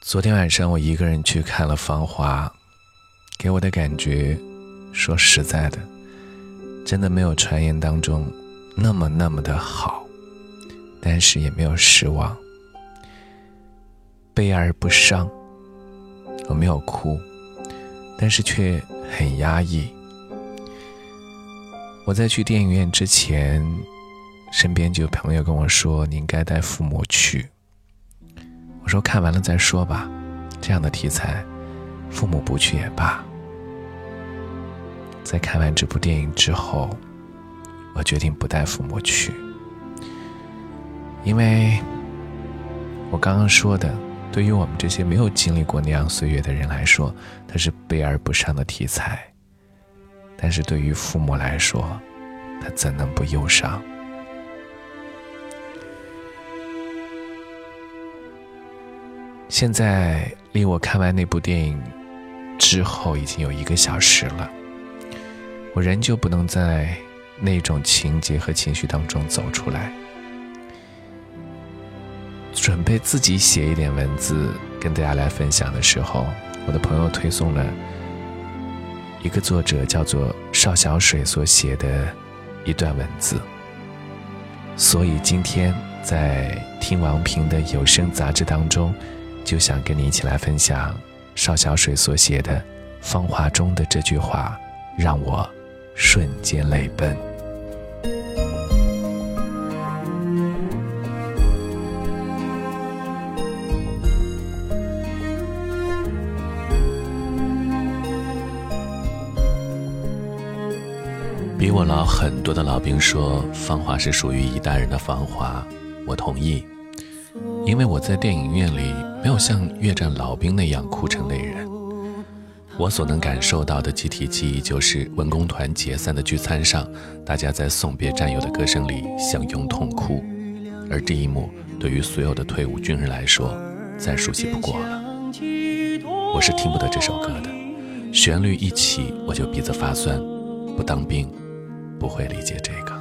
昨天晚上我一个人去看了《芳华》，给我的感觉，说实在的，真的没有传言当中那么那么的好，但是也没有失望。悲而不伤，我没有哭，但是却很压抑。我在去电影院之前，身边就有朋友跟我说：“你应该带父母去。”我说看完了再说吧，这样的题材，父母不去也罢。在看完这部电影之后，我决定不带父母去，因为我刚刚说的，对于我们这些没有经历过那样岁月的人来说，它是悲而不伤的题材；但是对于父母来说，他怎能不忧伤？现在离我看完那部电影之后已经有一个小时了，我仍旧不能在那种情节和情绪当中走出来。准备自己写一点文字跟大家来分享的时候，我的朋友推送了一个作者叫做邵小水所写的一段文字，所以今天在听王平的有声杂志当中。就想跟你一起来分享邵小水所写的《芳华》中的这句话，让我瞬间泪奔。比我老很多的老兵说，《芳华》是属于一代人的芳华，我同意。因为我在电影院里没有像越战老兵那样哭成泪人，我所能感受到的集体记忆就是文工团解散的聚餐上，大家在送别战友的歌声里相拥痛哭，而这一幕对于所有的退伍军人来说再熟悉不过了。我是听不得这首歌的，旋律一起我就鼻子发酸，不当兵不会理解这个。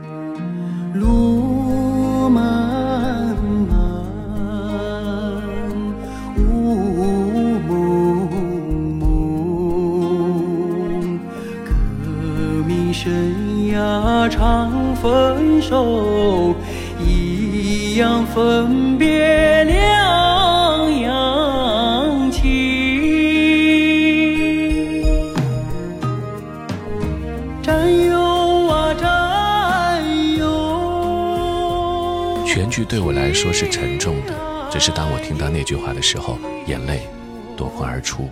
一样分别两样情。战友啊战友，全剧对我来说是沉重的，只是当我听到那句话的时候，眼泪夺眶而出，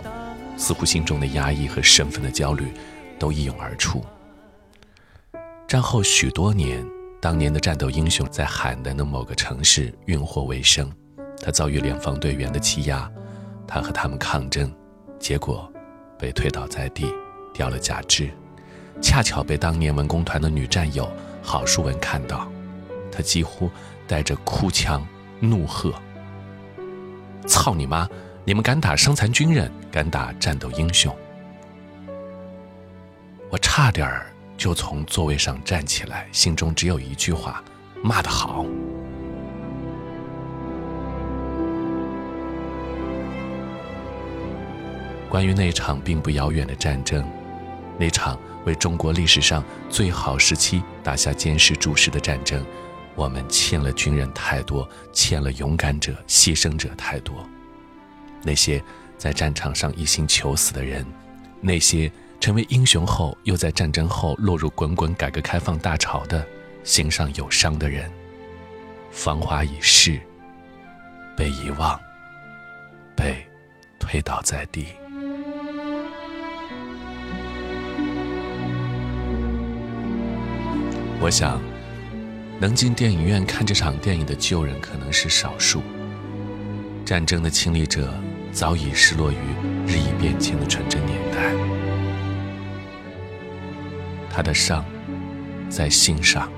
似乎心中的压抑和身份的焦虑都一涌而出。战后许多年，当年的战斗英雄在海南的某个城市运货为生，他遭遇联防队员的欺压，他和他们抗争，结果被推倒在地，掉了假肢，恰巧被当年文工团的女战友郝淑文看到，她几乎带着哭腔怒喝：“操你妈！你们敢打伤残军人，敢打战斗英雄！”我差点儿。就从座位上站起来，心中只有一句话：骂得好。关于那场并不遥远的战争，那场为中国历史上最好时期打下坚实柱石的战争，我们欠了军人太多，欠了勇敢者、牺牲者太多。那些在战场上一心求死的人，那些……成为英雄后，又在战争后落入滚滚改革开放大潮的心上有伤的人，芳华已逝，被遗忘，被推倒在地。我想，能进电影院看这场电影的旧人可能是少数。战争的亲历者早已失落于日益变迁的纯真年代。他的伤，在心上。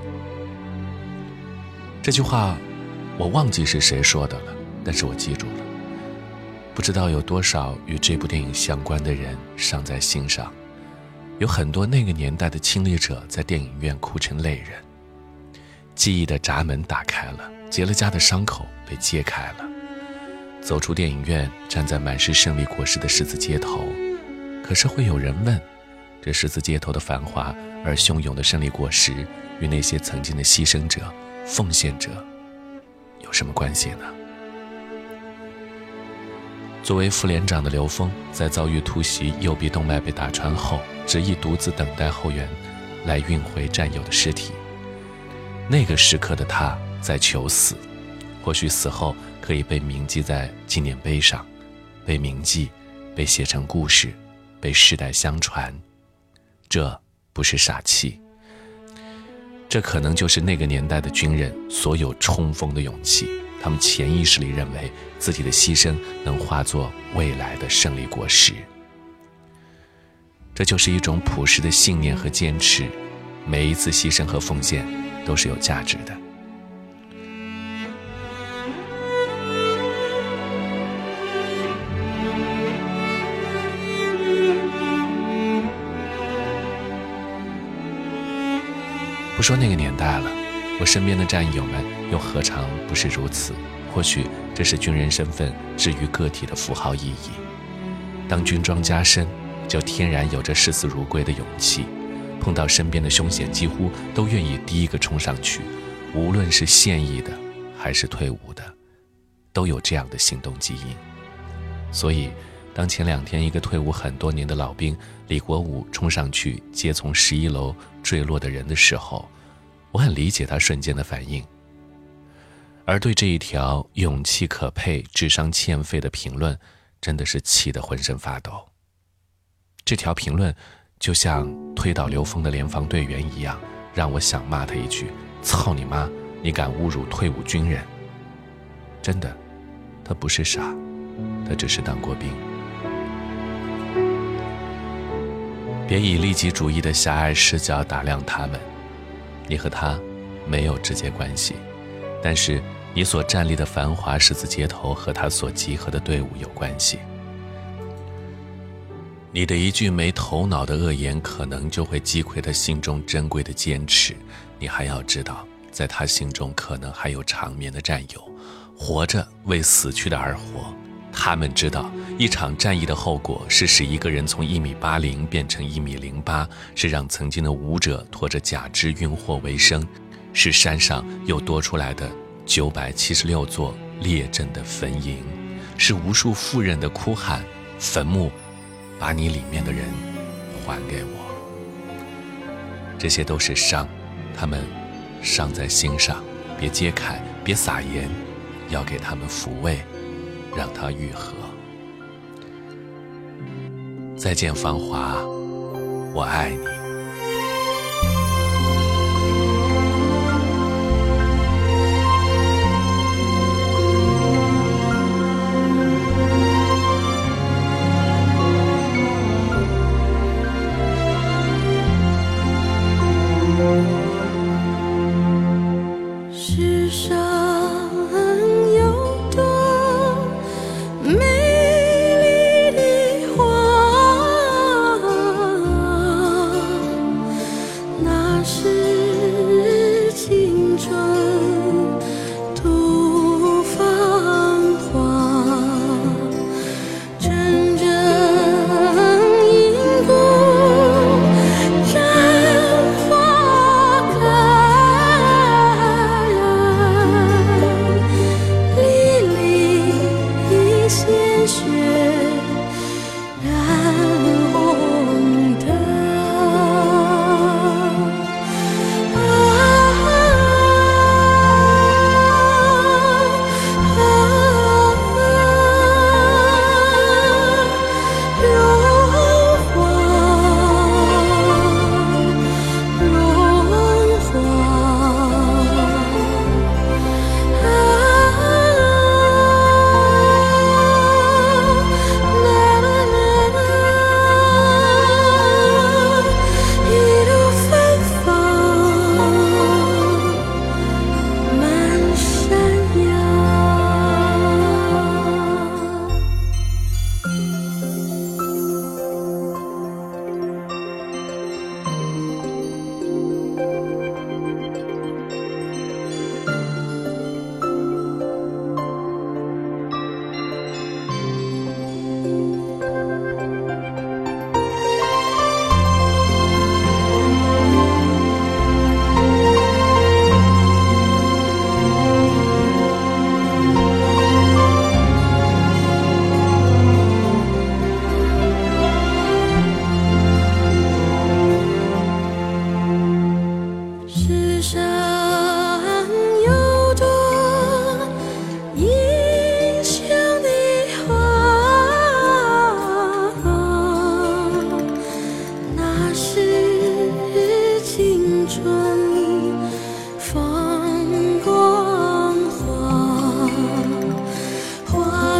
这句话，我忘记是谁说的了，但是我记住了。不知道有多少与这部电影相关的人伤在心上，有很多那个年代的亲历者在电影院哭成泪人。记忆的闸门打开了，结了痂的伤口被揭开了，走出电影院，站在满是胜利果实的十字街头。可是会有人问：这十字街头的繁华而汹涌的胜利果实，与那些曾经的牺牲者、奉献者有什么关系呢？作为副连长的刘峰，在遭遇突袭、右臂动脉被打穿后，执意独自等待后援来运回战友的尸体。那个时刻的他在求死，或许死后可以被铭记在纪念碑上，被铭记，被写成故事，被世代相传。这不是傻气，这可能就是那个年代的军人所有冲锋的勇气。他们潜意识里认为自己的牺牲能化作未来的胜利果实，这就是一种朴实的信念和坚持。每一次牺牲和奉献都是有价值的。不说那个年代了。我身边的战友们又何尝不是如此？或许这是军人身份置于个体的符号意义。当军装加身，就天然有着视死如归的勇气。碰到身边的凶险，几乎都愿意第一个冲上去。无论是现役的还是退伍的，都有这样的行动基因。所以，当前两天一个退伍很多年的老兵李国武冲上去接从十一楼坠落的人的时候，我很理解他瞬间的反应，而对这一条勇气可佩、智商欠费的评论，真的是气得浑身发抖。这条评论就像推倒刘峰的联防队员一样，让我想骂他一句：“操你妈！你敢侮辱退伍军人！”真的，他不是傻，他只是当过兵。别以利己主义的狭隘视角打量他们。你和他没有直接关系，但是你所站立的繁华十字街头和他所集合的队伍有关系。你的一句没头脑的恶言，可能就会击溃他心中珍贵的坚持。你还要知道，在他心中可能还有长眠的战友，活着为死去的而活。他们知道，一场战役的后果是使一个人从一米八零变成一米零八，是让曾经的武者拖着假肢运货为生，是山上又多出来的九百七十六座列阵的坟茔，是无数妇人的哭喊：“坟墓，把你里面的人还给我。”这些都是伤，他们伤在心上，别揭开，别撒盐，要给他们抚慰。让它愈合。再见繁华我爱你。世上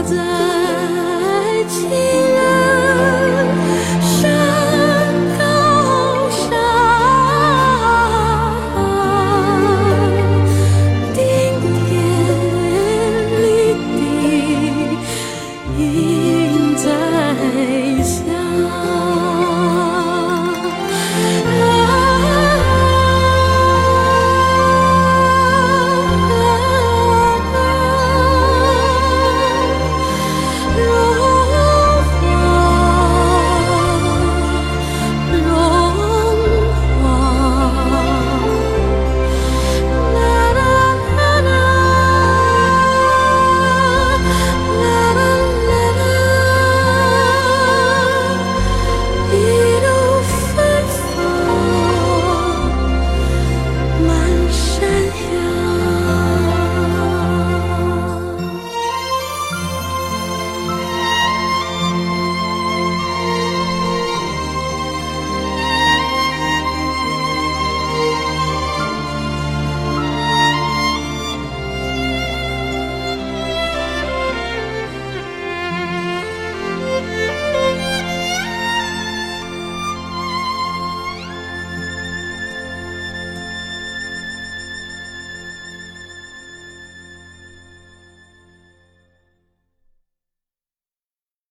再见。